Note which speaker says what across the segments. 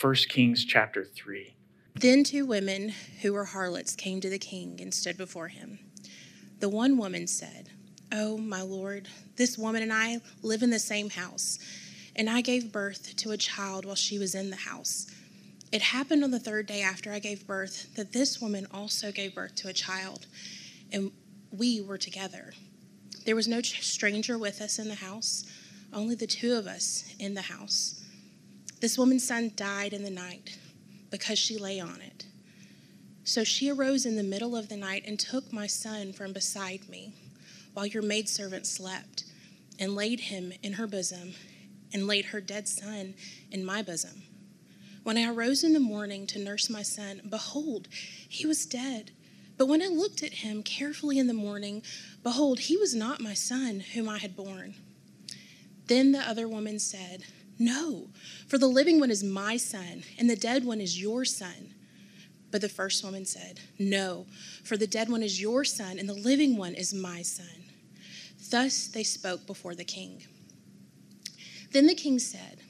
Speaker 1: 1 Kings chapter 3.
Speaker 2: Then two women who were harlots came to the king and stood before him. The one woman said, Oh, my lord, this woman and I live in the same house, and I gave birth to a child while she was in the house. It happened on the third day after I gave birth that this woman also gave birth to a child, and we were together. There was no stranger with us in the house, only the two of us in the house. This woman's son died in the night because she lay on it. So she arose in the middle of the night and took my son from beside me while your maidservant slept and laid him in her bosom and laid her dead son in my bosom. When I arose in the morning to nurse my son, behold, he was dead. But when I looked at him carefully in the morning, behold, he was not my son whom I had borne. Then the other woman said, No, for the living one is my son, and the dead one is your son. But the first woman said, No, for the dead one is your son, and the living one is my son. Thus they spoke before the king. Then the king said,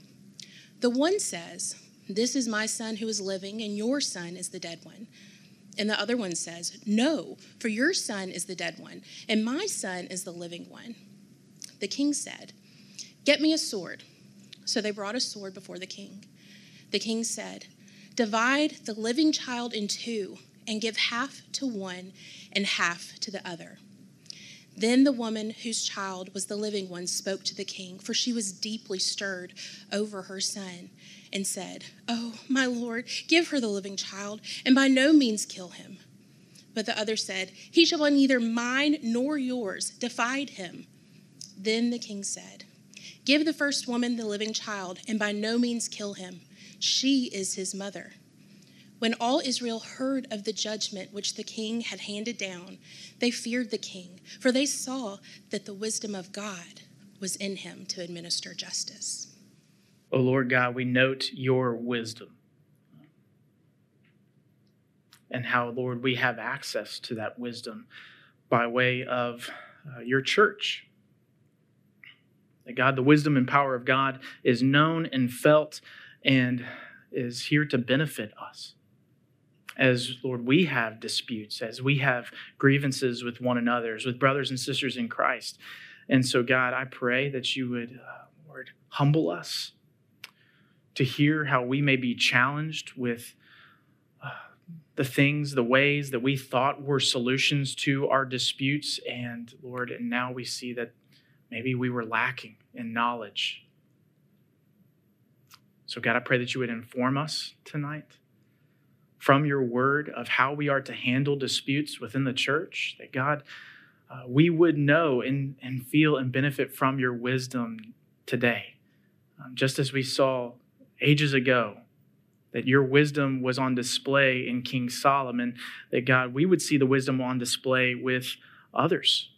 Speaker 2: The one says, This is my son who is living, and your son is the dead one. And the other one says, No, for your son is the dead one, and my son is the living one. The king said, Get me a sword. So they brought a sword before the king. The king said, Divide the living child in two, and give half to one and half to the other. Then the woman whose child was the living one spoke to the king, for she was deeply stirred over her son, and said, Oh, my lord, give her the living child, and by no means kill him. But the other said, He shall be neither mine nor yours. Divide him. Then the king said, Give the first woman the living child, and by no means kill him. She is his mother. When all Israel heard of the judgment which the king had handed down, they feared the king, for they saw that the wisdom of God was in him to administer justice.
Speaker 1: O oh Lord God, we note your wisdom and how, Lord, we have access to that wisdom by way of uh, your church. That God, the wisdom and power of God is known and felt and is here to benefit us as Lord, we have disputes, as we have grievances with one another, as with brothers and sisters in Christ. And so, God, I pray that you would, uh, Lord, humble us to hear how we may be challenged with uh, the things, the ways that we thought were solutions to our disputes. And Lord, and now we see that maybe we were lacking in knowledge. So, God, I pray that you would inform us tonight from your word of how we are to handle disputes within the church, that God, uh, we would know and, and feel and benefit from your wisdom today. Um, just as we saw ages ago, that your wisdom was on display in King Solomon, that God, we would see the wisdom on display with others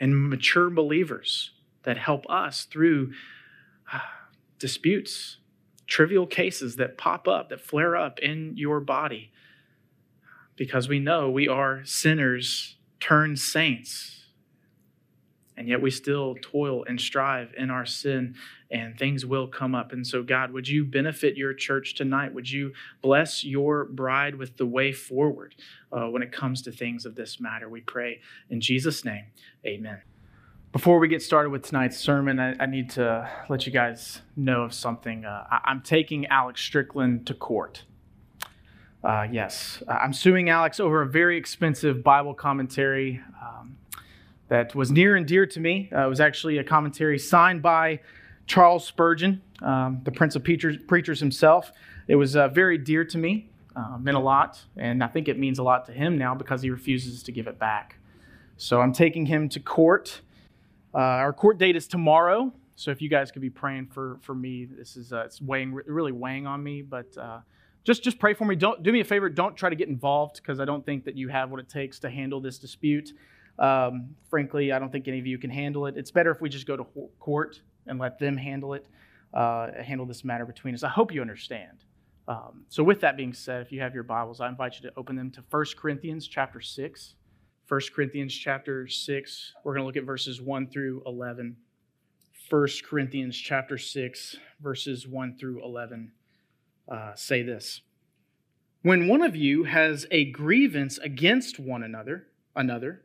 Speaker 1: and mature believers that help us through uh, disputes trivial cases that pop up, that flare up in your body. Because we know we are sinners turned saints. And yet we still toil and strive in our sin, and things will come up. And so, God, would you benefit your church tonight? Would you bless your bride with the way forward uh, when it comes to things of this matter? We pray in Jesus' name. Amen. Before we get started with tonight's sermon, I, I need to let you guys know of something. Uh, I, am taking Alex Strickland to court. Uh, yes, I'm suing Alex over a very expensive Bible commentary um, that was near and dear to me. Uh, it was actually a commentary signed by Charles Spurgeon, um, the Prince of Preachers, Preachers himself. It was uh, very dear to me, uh, meant a lot, and I think it means a lot to him now because he refuses to give it back. So I'm taking him to court. Uh, our court date is tomorrow, so if you guys could be praying for for me, this is uh, it's weighing really weighing on me. But uh, just just pray for me. Don't do me a favor. Don't try to get involved because I don't think that you have what it takes to handle this dispute. Um, frankly, I don't think any of you can handle it. It's better if we just go to court and let them handle it, uh, handle this matter between us. I hope you understand. Um, so, with that being said, if you have your Bibles, I invite you to open them to 1 Corinthians chapter 6. 1 Corinthians chapter 6. We're going to look at verses 1 through 11. 1 Corinthians chapter 6, verses 1 through 11. uh, say this When one of you has a grievance against one another, another,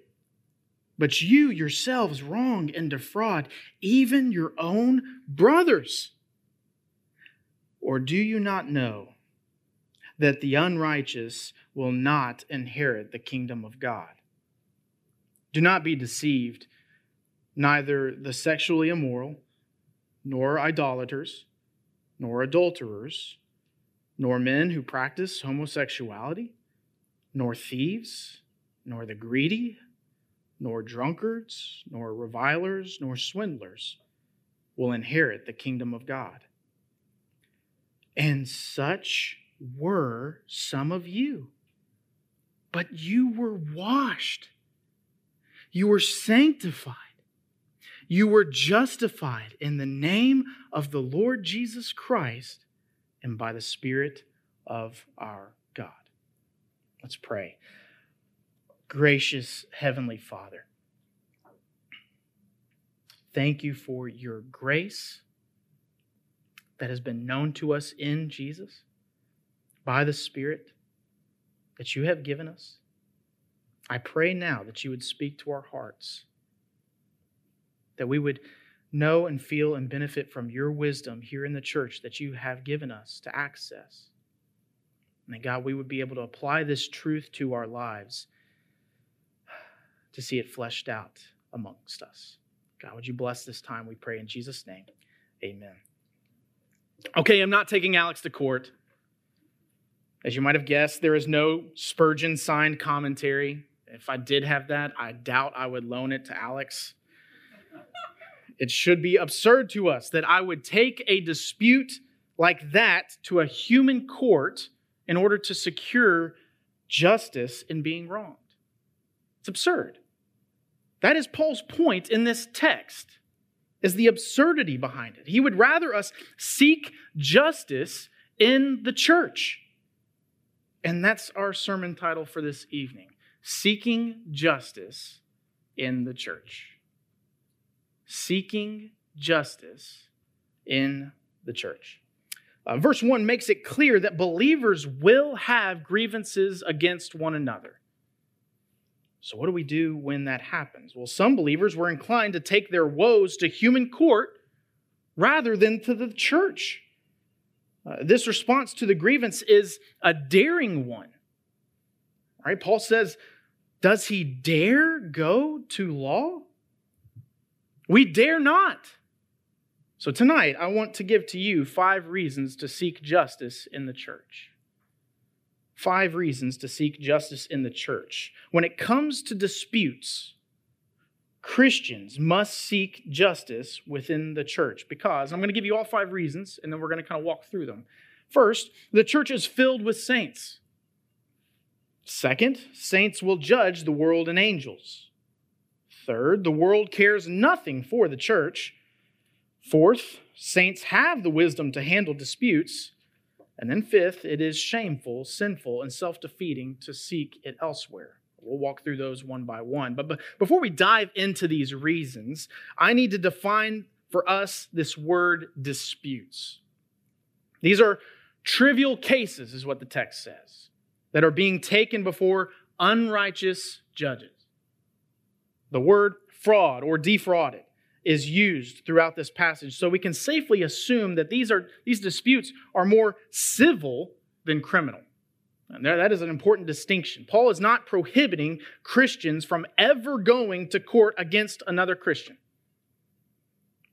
Speaker 1: But you yourselves wrong and defraud even your own brothers. Or do you not know that the unrighteous will not inherit the kingdom of God? Do not be deceived. Neither the sexually immoral, nor idolaters, nor adulterers, nor men who practice homosexuality, nor thieves, nor the greedy, nor drunkards, nor revilers, nor swindlers will inherit the kingdom of God. And such were some of you. But you were washed, you were sanctified, you were justified in the name of the Lord Jesus Christ and by the Spirit of our God. Let's pray. Gracious Heavenly Father, thank you for your grace that has been known to us in Jesus by the Spirit that you have given us. I pray now that you would speak to our hearts, that we would know and feel and benefit from your wisdom here in the church that you have given us to access. And that, God, we would be able to apply this truth to our lives to see it fleshed out amongst us. God, would you bless this time, we pray in Jesus' name. Amen. Okay, I'm not taking Alex to court. As you might have guessed, there is no Spurgeon signed commentary. If I did have that, I doubt I would loan it to Alex. It should be absurd to us that I would take a dispute like that to a human court in order to secure justice in being wronged. It's absurd. That is Paul's point in this text is the absurdity behind it. He would rather us seek justice in the church. And that's our sermon title for this evening Seeking Justice in the Church. Seeking Justice in the Church. Uh, verse 1 makes it clear that believers will have grievances against one another. So, what do we do when that happens? Well, some believers were inclined to take their woes to human court rather than to the church. Uh, this response to the grievance is a daring one. Right? Paul says, Does he dare go to law? We dare not. So, tonight, I want to give to you five reasons to seek justice in the church five reasons to seek justice in the church. When it comes to disputes, Christians must seek justice within the church because I'm going to give you all five reasons and then we're going to kind of walk through them. First, the church is filled with saints. Second, saints will judge the world and angels. Third, the world cares nothing for the church. Fourth, saints have the wisdom to handle disputes. And then, fifth, it is shameful, sinful, and self defeating to seek it elsewhere. We'll walk through those one by one. But before we dive into these reasons, I need to define for us this word disputes. These are trivial cases, is what the text says, that are being taken before unrighteous judges. The word fraud or defrauded is used throughout this passage. So we can safely assume that these, are, these disputes are more civil than criminal. And that is an important distinction. Paul is not prohibiting Christians from ever going to court against another Christian.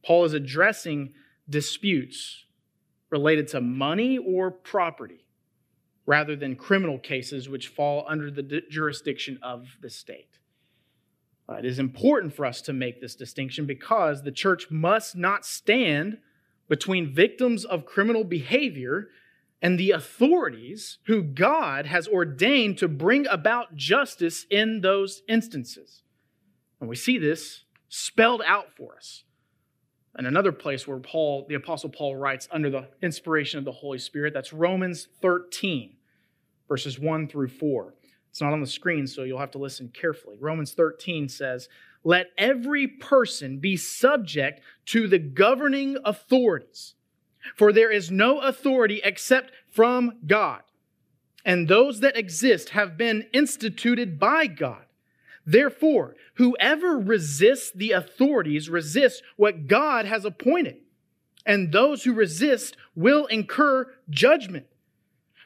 Speaker 1: Paul is addressing disputes related to money or property rather than criminal cases which fall under the jurisdiction of the state. Uh, it is important for us to make this distinction because the church must not stand between victims of criminal behavior and the authorities who God has ordained to bring about justice in those instances. And we see this spelled out for us. And another place where Paul, the Apostle Paul, writes under the inspiration of the Holy Spirit, that's Romans 13, verses 1 through 4. It's not on the screen, so you'll have to listen carefully. Romans 13 says, Let every person be subject to the governing authorities for there is no authority except from God, and those that exist have been instituted by God. Therefore, whoever resists the authorities resists what God has appointed, and those who resist will incur judgment.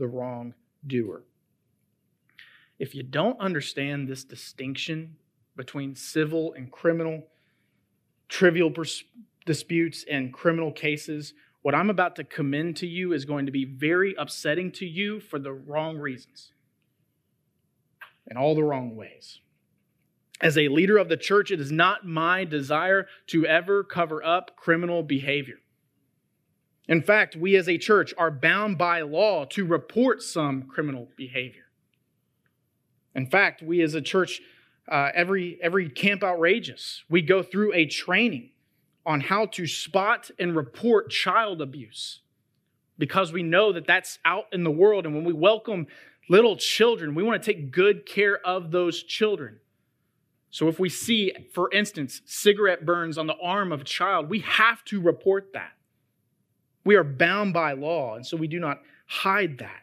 Speaker 1: the wrongdoer. If you don't understand this distinction between civil and criminal, trivial pers- disputes and criminal cases, what I'm about to commend to you is going to be very upsetting to you for the wrong reasons, in all the wrong ways. As a leader of the church, it is not my desire to ever cover up criminal behavior. In fact, we as a church are bound by law to report some criminal behavior. In fact, we as a church, uh, every, every Camp Outrageous, we go through a training on how to spot and report child abuse because we know that that's out in the world. And when we welcome little children, we want to take good care of those children. So if we see, for instance, cigarette burns on the arm of a child, we have to report that. We are bound by law, and so we do not hide that.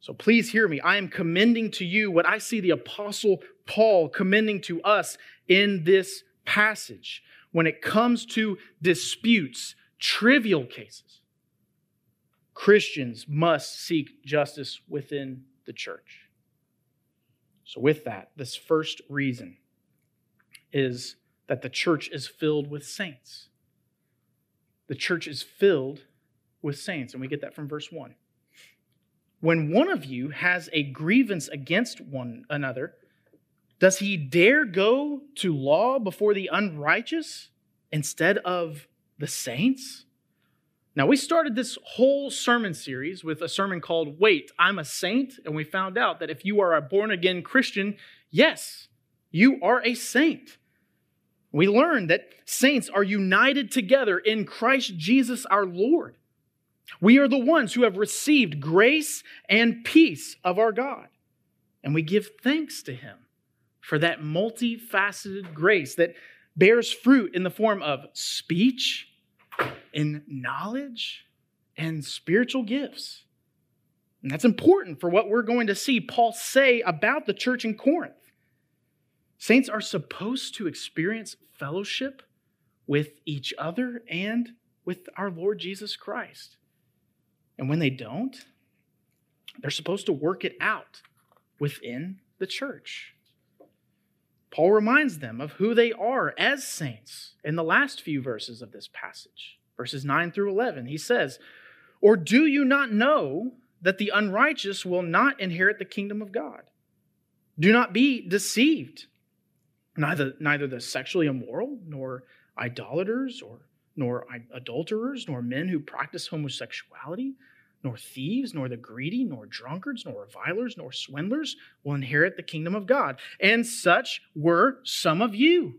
Speaker 1: So please hear me. I am commending to you what I see the Apostle Paul commending to us in this passage when it comes to disputes, trivial cases, Christians must seek justice within the church. So, with that, this first reason is that the church is filled with saints. The church is filled with saints, and we get that from verse 1. When one of you has a grievance against one another, does he dare go to law before the unrighteous instead of the saints? Now, we started this whole sermon series with a sermon called Wait, I'm a Saint. And we found out that if you are a born again Christian, yes, you are a saint. We learned that saints are united together in Christ Jesus our Lord. We are the ones who have received grace and peace of our God, and we give thanks to Him for that multifaceted grace that bears fruit in the form of speech, in knowledge, and spiritual gifts. And that's important for what we're going to see Paul say about the church in Corinth. Saints are supposed to experience fellowship with each other and with our Lord Jesus Christ. And when they don't, they're supposed to work it out within the church. Paul reminds them of who they are as saints in the last few verses of this passage, verses 9 through 11. He says, Or do you not know that the unrighteous will not inherit the kingdom of God? Do not be deceived. Neither, neither the sexually immoral, nor idolaters, or nor adulterers, nor men who practice homosexuality nor thieves, nor the greedy, nor drunkards, nor revilers, nor swindlers will inherit the kingdom of God. And such were some of you.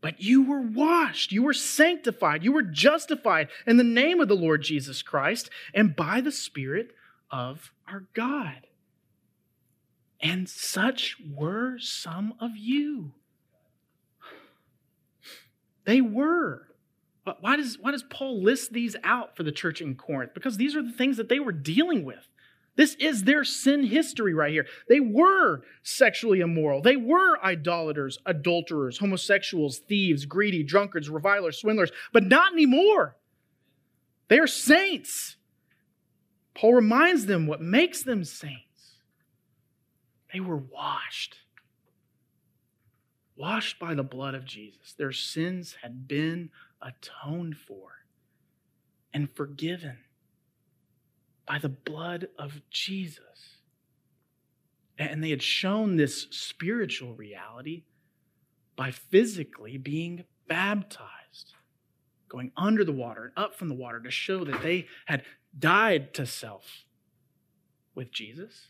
Speaker 1: But you were washed, you were sanctified, you were justified in the name of the Lord Jesus Christ and by the Spirit of our God. And such were some of you. They were. Why does, why does Paul list these out for the church in Corinth? Because these are the things that they were dealing with. This is their sin history right here. They were sexually immoral. They were idolaters, adulterers, homosexuals, thieves, greedy, drunkards, revilers, swindlers, but not anymore. They are saints. Paul reminds them what makes them saints. They were washed. Washed by the blood of Jesus. Their sins had been atoned for and forgiven by the blood of Jesus. And they had shown this spiritual reality by physically being baptized, going under the water and up from the water to show that they had died to self with Jesus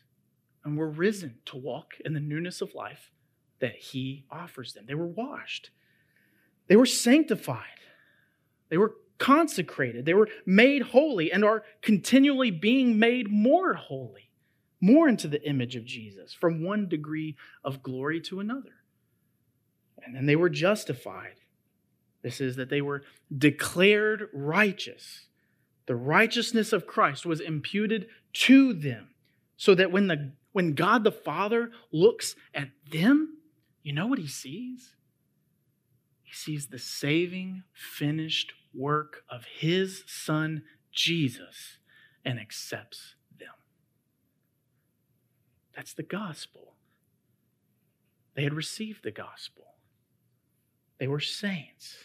Speaker 1: and were risen to walk in the newness of life that he offers them. They were washed, they were sanctified, they were consecrated, they were made holy, and are continually being made more holy, more into the image of Jesus, from one degree of glory to another. And then they were justified. This is that they were declared righteous. The righteousness of Christ was imputed to them, so that when, the, when God the Father looks at them, you know what he sees? He sees the saving, finished work of his son Jesus and accepts them. That's the gospel. They had received the gospel, they were saints.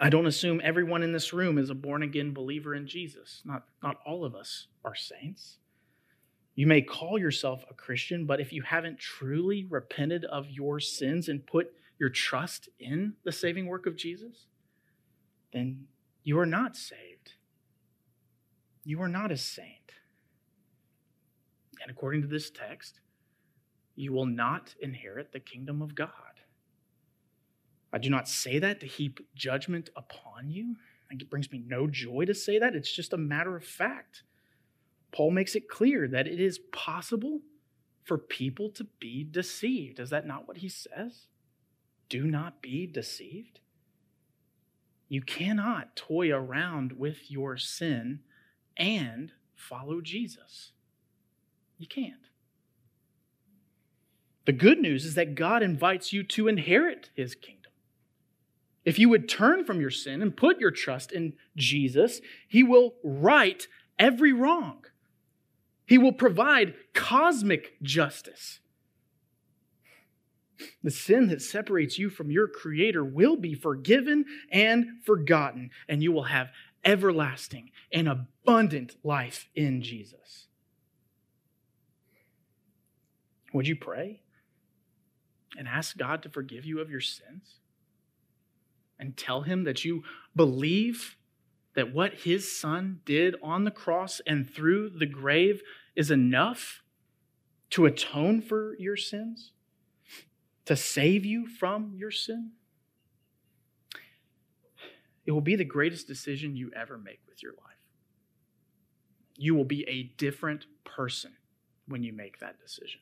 Speaker 1: I don't assume everyone in this room is a born again believer in Jesus. Not, not all of us are saints. You may call yourself a Christian, but if you haven't truly repented of your sins and put your trust in the saving work of Jesus, then you are not saved. You are not a saint. And according to this text, you will not inherit the kingdom of God. I do not say that to heap judgment upon you. It brings me no joy to say that. It's just a matter of fact. Paul makes it clear that it is possible for people to be deceived. Is that not what he says? Do not be deceived. You cannot toy around with your sin and follow Jesus. You can't. The good news is that God invites you to inherit his kingdom. If you would turn from your sin and put your trust in Jesus, he will right every wrong. He will provide cosmic justice. The sin that separates you from your Creator will be forgiven and forgotten, and you will have everlasting and abundant life in Jesus. Would you pray and ask God to forgive you of your sins? And tell Him that you believe that what His Son did on the cross and through the grave is enough to atone for your sins? To save you from your sin? It will be the greatest decision you ever make with your life. You will be a different person when you make that decision.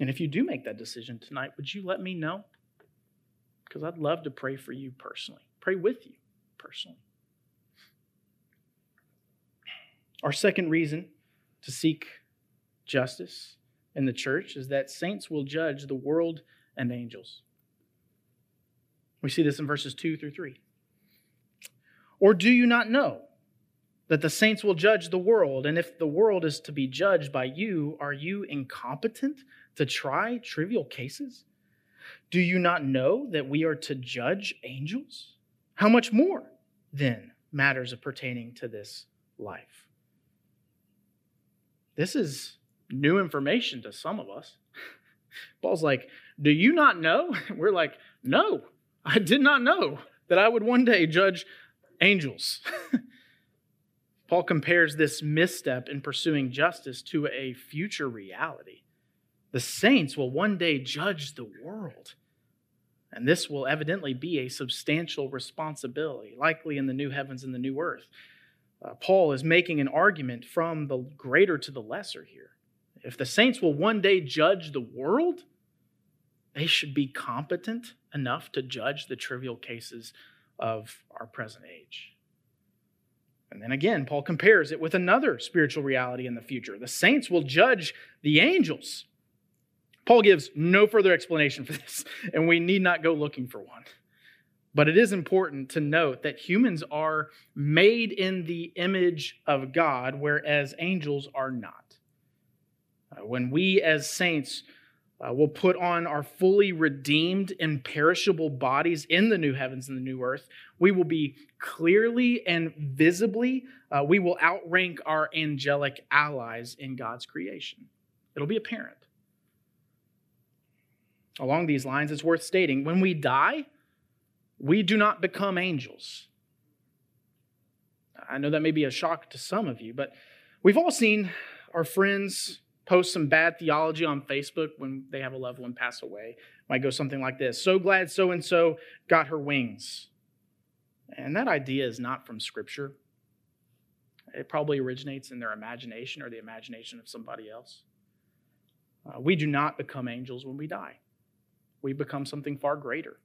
Speaker 1: And if you do make that decision tonight, would you let me know? Because I'd love to pray for you personally, pray with you personally. Our second reason to seek justice in the church is that saints will judge the world and angels. We see this in verses 2 through 3. Or do you not know that the saints will judge the world? And if the world is to be judged by you, are you incompetent to try trivial cases? Do you not know that we are to judge angels? How much more, then, matters pertaining to this life? This is new information to some of us. Paul's like, Do you not know? We're like, No, I did not know that I would one day judge angels. Paul compares this misstep in pursuing justice to a future reality. The saints will one day judge the world. And this will evidently be a substantial responsibility, likely in the new heavens and the new earth. Uh, Paul is making an argument from the greater to the lesser here. If the saints will one day judge the world, they should be competent enough to judge the trivial cases of our present age. And then again, Paul compares it with another spiritual reality in the future. The saints will judge the angels. Paul gives no further explanation for this, and we need not go looking for one. But it is important to note that humans are made in the image of God, whereas angels are not. When we as saints uh, will put on our fully redeemed, imperishable bodies in the new heavens and the new earth, we will be clearly and visibly, uh, we will outrank our angelic allies in God's creation. It'll be apparent. Along these lines, it's worth stating when we die, we do not become angels. I know that may be a shock to some of you, but we've all seen our friends post some bad theology on Facebook when they have a loved one pass away. Might go something like this So glad so and so got her wings. And that idea is not from Scripture. It probably originates in their imagination or the imagination of somebody else. Uh, we do not become angels when we die, we become something far greater.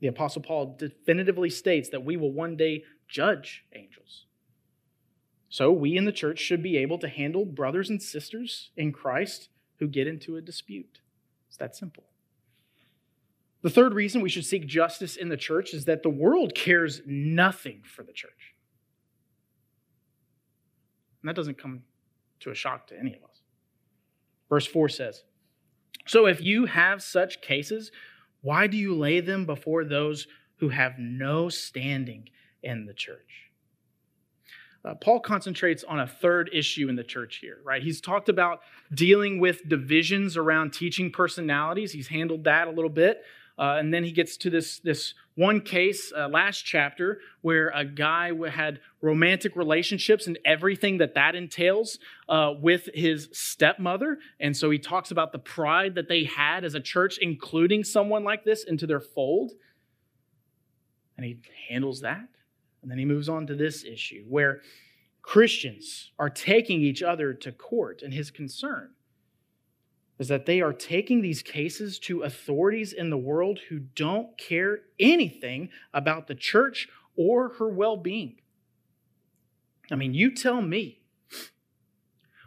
Speaker 1: The Apostle Paul definitively states that we will one day judge angels. So, we in the church should be able to handle brothers and sisters in Christ who get into a dispute. It's that simple. The third reason we should seek justice in the church is that the world cares nothing for the church. And that doesn't come to a shock to any of us. Verse 4 says So if you have such cases, why do you lay them before those who have no standing in the church? Uh, Paul concentrates on a third issue in the church here, right? He's talked about dealing with divisions around teaching personalities. He's handled that a little bit. Uh, and then he gets to this, this one case uh, last chapter where a guy had romantic relationships and everything that that entails uh, with his stepmother. And so he talks about the pride that they had as a church, including someone like this into their fold. And he handles that. And then he moves on to this issue where Christians are taking each other to court. And his concern is that they are taking these cases to authorities in the world who don't care anything about the church or her well being. I mean, you tell me,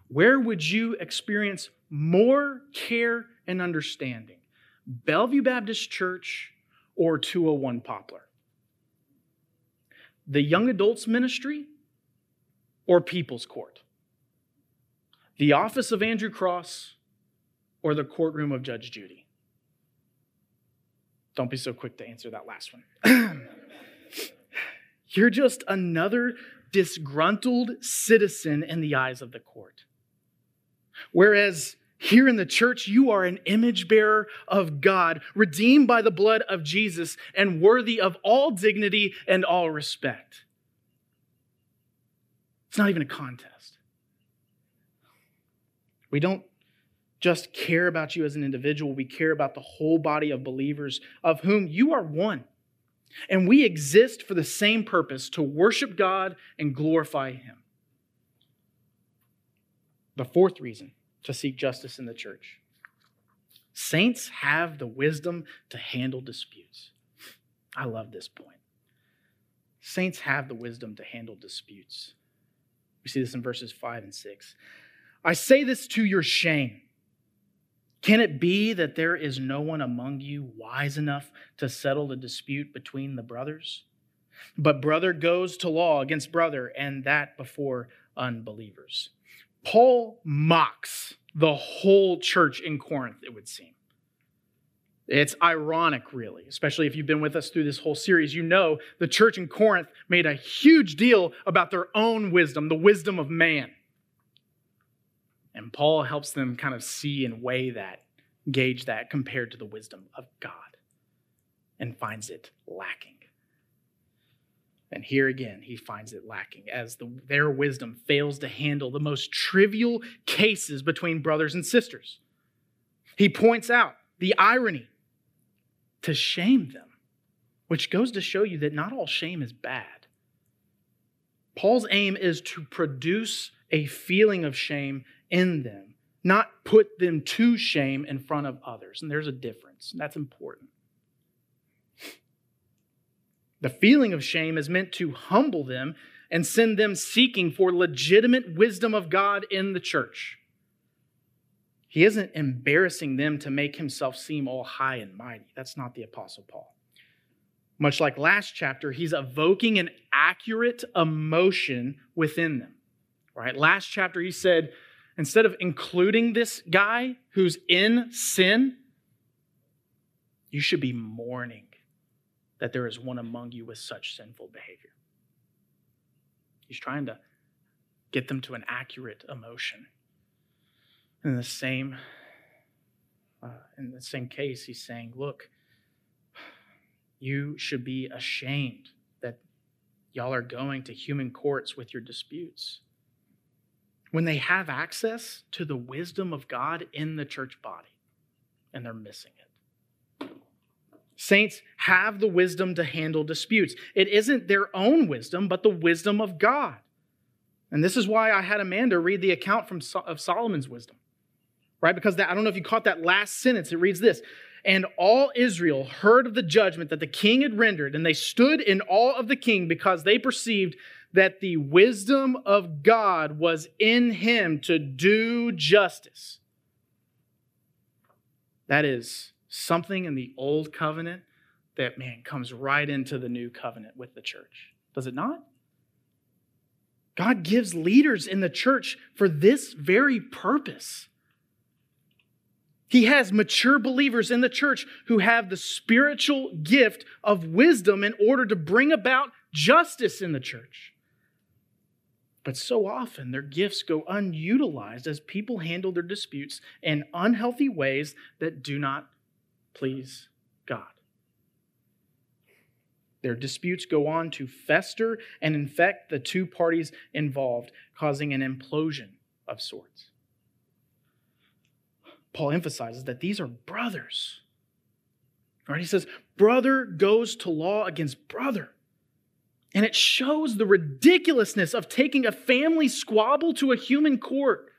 Speaker 1: where would you experience more care and understanding? Bellevue Baptist Church or 201 Poplar? The young adults ministry or People's Court? The office of Andrew Cross or the courtroom of Judge Judy? Don't be so quick to answer that last one. You're just another disgruntled citizen in the eyes of the court. Whereas here in the church, you are an image bearer of God, redeemed by the blood of Jesus, and worthy of all dignity and all respect. It's not even a contest. We don't just care about you as an individual, we care about the whole body of believers of whom you are one. And we exist for the same purpose to worship God and glorify Him. The fourth reason to seek justice in the church saints have the wisdom to handle disputes. I love this point. Saints have the wisdom to handle disputes. We see this in verses 5 and 6. I say this to your shame. Can it be that there is no one among you wise enough to settle the dispute between the brothers? But brother goes to law against brother, and that before unbelievers. Paul mocks the whole church in Corinth, it would seem. It's ironic, really, especially if you've been with us through this whole series. You know the church in Corinth made a huge deal about their own wisdom, the wisdom of man. And Paul helps them kind of see and weigh that, gauge that compared to the wisdom of God, and finds it lacking. And here again, he finds it lacking as the, their wisdom fails to handle the most trivial cases between brothers and sisters. He points out the irony to shame them, which goes to show you that not all shame is bad. Paul's aim is to produce a feeling of shame in them, not put them to shame in front of others. And there's a difference, and that's important. The feeling of shame is meant to humble them and send them seeking for legitimate wisdom of God in the church. He isn't embarrassing them to make himself seem all high and mighty. That's not the Apostle Paul. Much like last chapter, he's evoking an accurate emotion within them. Right? Last chapter, he said, instead of including this guy who's in sin, you should be mourning that there is one among you with such sinful behavior. He's trying to get them to an accurate emotion. In the same, uh, in the same case, he's saying, look, you should be ashamed that y'all are going to human courts with your disputes. When they have access to the wisdom of God in the church body, and they're missing. Saints have the wisdom to handle disputes. It isn't their own wisdom, but the wisdom of God. And this is why I had Amanda read the account from, of Solomon's wisdom right? Because that, I don't know if you caught that last sentence. It reads this And all Israel heard of the judgment that the king had rendered, and they stood in awe of the king because they perceived that the wisdom of God was in him to do justice. That is something in the old covenant that, man, comes right into the new covenant with the church. Does it not? God gives leaders in the church for this very purpose he has mature believers in the church who have the spiritual gift of wisdom in order to bring about justice in the church. But so often their gifts go unutilized as people handle their disputes in unhealthy ways that do not please God. Their disputes go on to fester and infect the two parties involved, causing an implosion of sorts. Paul emphasizes that these are brothers. Right? He says, brother goes to law against brother. And it shows the ridiculousness of taking a family squabble to a human court.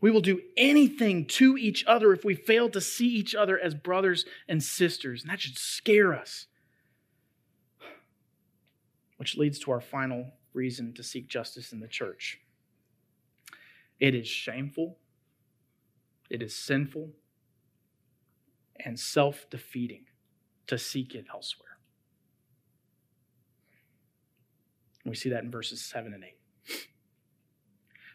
Speaker 1: We will do anything to each other if we fail to see each other as brothers and sisters. And that should scare us. Which leads to our final reason to seek justice in the church it is shameful it is sinful and self defeating to seek it elsewhere. We see that in verses 7 and 8.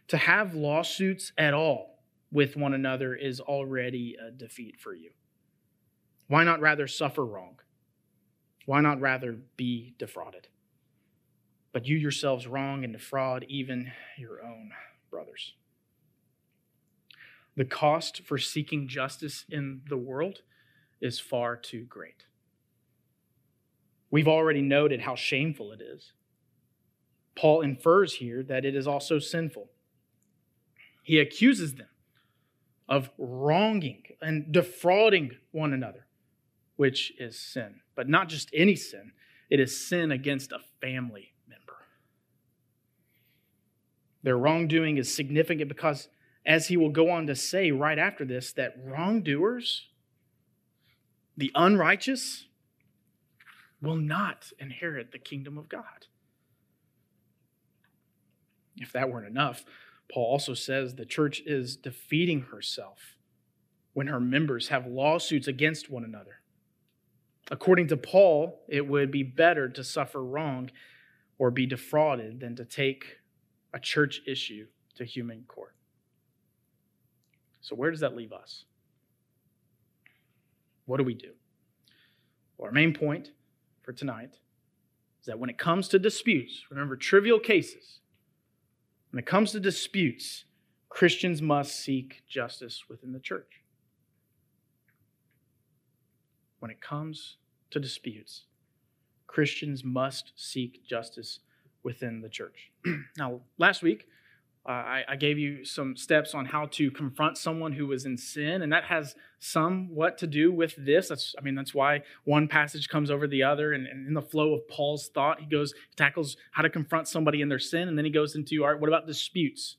Speaker 1: To have lawsuits at all with one another is already a defeat for you. Why not rather suffer wrong? Why not rather be defrauded? But you yourselves wrong and defraud even your own brothers. The cost for seeking justice in the world is far too great. We've already noted how shameful it is. Paul infers here that it is also sinful. He accuses them of wronging and defrauding one another, which is sin. But not just any sin, it is sin against a family member. Their wrongdoing is significant because as he will go on to say right after this, that wrongdoers, the unrighteous, will not inherit the kingdom of God. If that weren't enough, Paul also says the church is defeating herself when her members have lawsuits against one another. According to Paul, it would be better to suffer wrong or be defrauded than to take a church issue to human court. So, where does that leave us? What do we do? Well, our main point for tonight is that when it comes to disputes, remember trivial cases, when it comes to disputes, Christians must seek justice within the church. When it comes to disputes, Christians must seek justice within the church. now, last week, Uh, I, I, gave you some steps on how to confront someone who was in sin, and that has somewhat to do with this. That's, I mean, that's why one passage comes over the other, and, and in the flow of Paul's thought, he goes tackles how to confront somebody in their sin, and then he goes into, all right, what about disputes?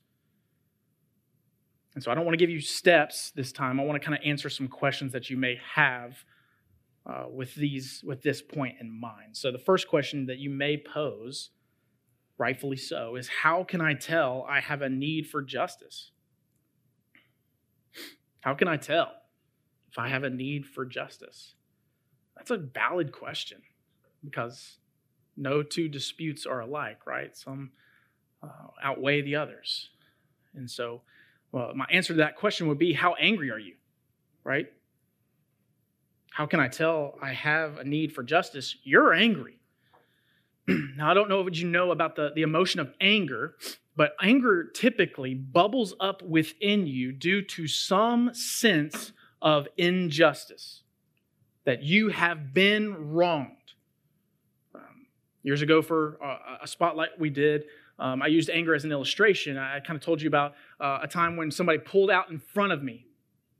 Speaker 1: And so I don't want to give you steps this time. I want to kind of answer some questions that you may have uh, with these with this point in mind. So the first question that you may pose rightfully so, is how can I tell I have a need for justice? How can I tell if I have a need for justice? That's a valid question because no two disputes are alike, right? Some uh, outweigh the others. And so, well, my answer to that question would be how angry are you, right? How can I tell I have a need for justice? You're angry. now, I don't know what you know about the, the emotion of anger, but anger typically bubbles up within you due to some sense of injustice, that you have been wronged. Um, years ago, for a, a spotlight we did, um, I used anger as an illustration. I kind of told you about uh, a time when somebody pulled out in front of me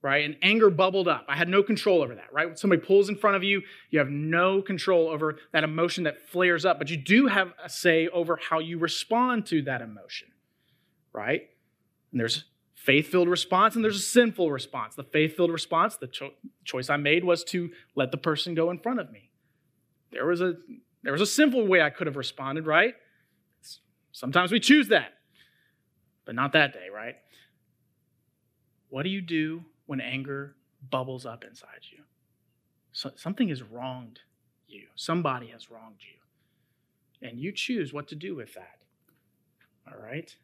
Speaker 1: right? And anger bubbled up. I had no control over that, right? When somebody pulls in front of you, you have no control over that emotion that flares up, but you do have a say over how you respond to that emotion, right? And there's a faith-filled response and there's a sinful response. The faith-filled response, the cho- choice I made was to let the person go in front of me. There was a there was a sinful way I could have responded, right? Sometimes we choose that. But not that day, right? What do you do when anger bubbles up inside you. So something has wronged you. Somebody has wronged you. And you choose what to do with that. All right?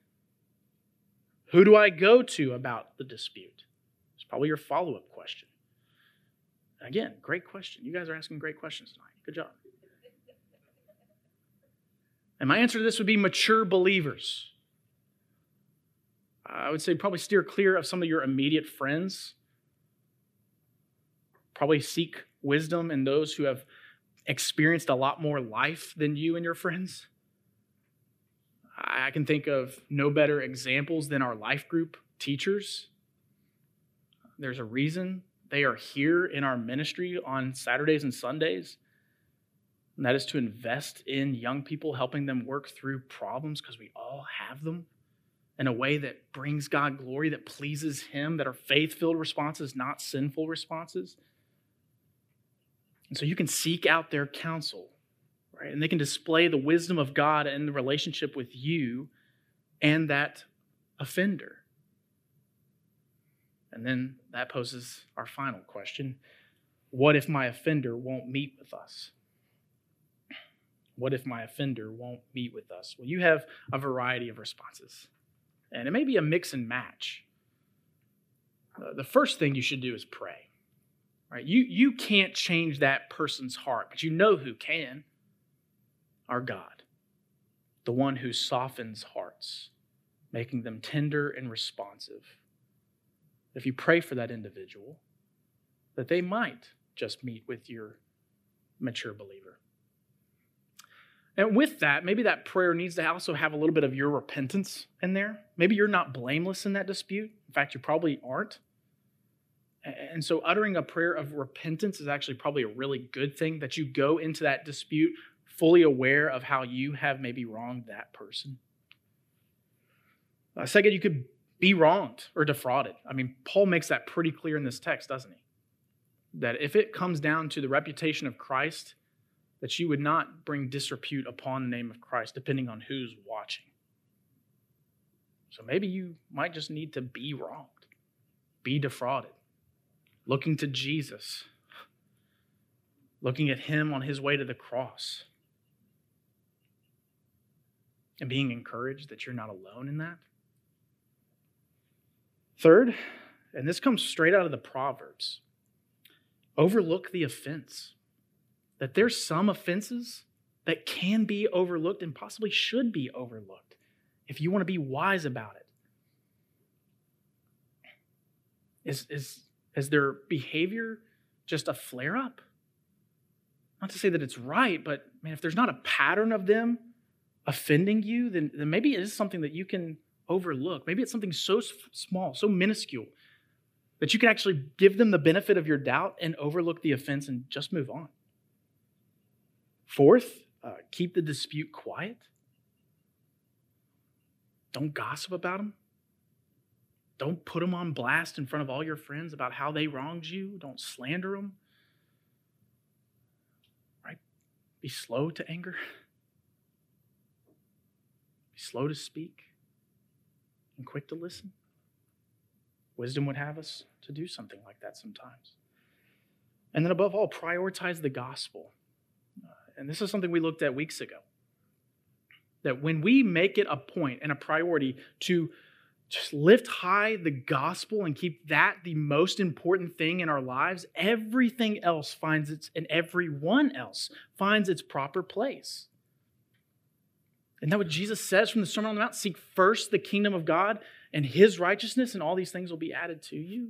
Speaker 1: Who do I go to about the dispute? It's probably your follow up question. Again, great question. You guys are asking great questions tonight. Good job. And my answer to this would be mature believers. I would say probably steer clear of some of your immediate friends. Probably seek wisdom in those who have experienced a lot more life than you and your friends. I can think of no better examples than our life group teachers. There's a reason they are here in our ministry on Saturdays and Sundays. And that is to invest in young people, helping them work through problems because we all have them in a way that brings God glory, that pleases Him, that are faith filled responses, not sinful responses. And so you can seek out their counsel, right? And they can display the wisdom of God in the relationship with you and that offender. And then that poses our final question What if my offender won't meet with us? What if my offender won't meet with us? Well, you have a variety of responses. And it may be a mix and match. Uh, the first thing you should do is pray. Right? You, you can't change that person's heart, but you know who can. Our God, the one who softens hearts, making them tender and responsive. If you pray for that individual, that they might just meet with your mature believer. And with that, maybe that prayer needs to also have a little bit of your repentance in there. Maybe you're not blameless in that dispute. In fact, you probably aren't. And so, uttering a prayer of repentance is actually probably a really good thing that you go into that dispute fully aware of how you have maybe wronged that person. Uh, second, you could be wronged or defrauded. I mean, Paul makes that pretty clear in this text, doesn't he? That if it comes down to the reputation of Christ, that you would not bring disrepute upon the name of Christ, depending on who's watching. So maybe you might just need to be wronged, be defrauded, looking to Jesus, looking at Him on His way to the cross, and being encouraged that you're not alone in that. Third, and this comes straight out of the Proverbs overlook the offense that there's some offenses that can be overlooked and possibly should be overlooked if you want to be wise about it. Is, is, is their behavior just a flare up? Not to say that it's right, but man, if there's not a pattern of them offending you, then, then maybe it is something that you can overlook. Maybe it's something so small, so minuscule, that you can actually give them the benefit of your doubt and overlook the offense and just move on. Fourth, uh, keep the dispute quiet. Don't gossip about them. Don't put them on blast in front of all your friends about how they wronged you. Don't slander them. Right? Be slow to anger. Be slow to speak and quick to listen. Wisdom would have us to do something like that sometimes. And then, above all, prioritize the gospel. And this is something we looked at weeks ago. That when we make it a point and a priority to just lift high the gospel and keep that the most important thing in our lives, everything else finds its, and everyone else finds its proper place. Isn't that what Jesus says from the Sermon on the Mount? Seek first the kingdom of God and his righteousness, and all these things will be added to you.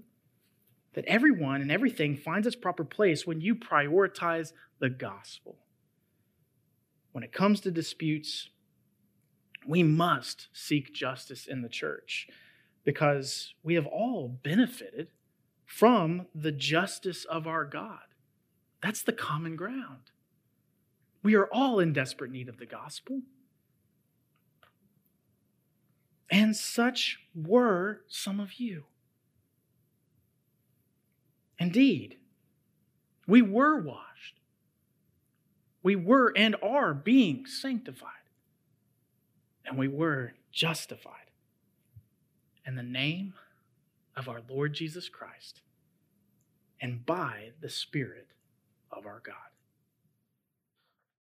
Speaker 1: That everyone and everything finds its proper place when you prioritize the gospel. When it comes to disputes, we must seek justice in the church because we have all benefited from the justice of our God. That's the common ground. We are all in desperate need of the gospel. And such were some of you. Indeed, we were washed. We were and are being sanctified. And we were justified in the name of our Lord Jesus Christ and by the Spirit of our God.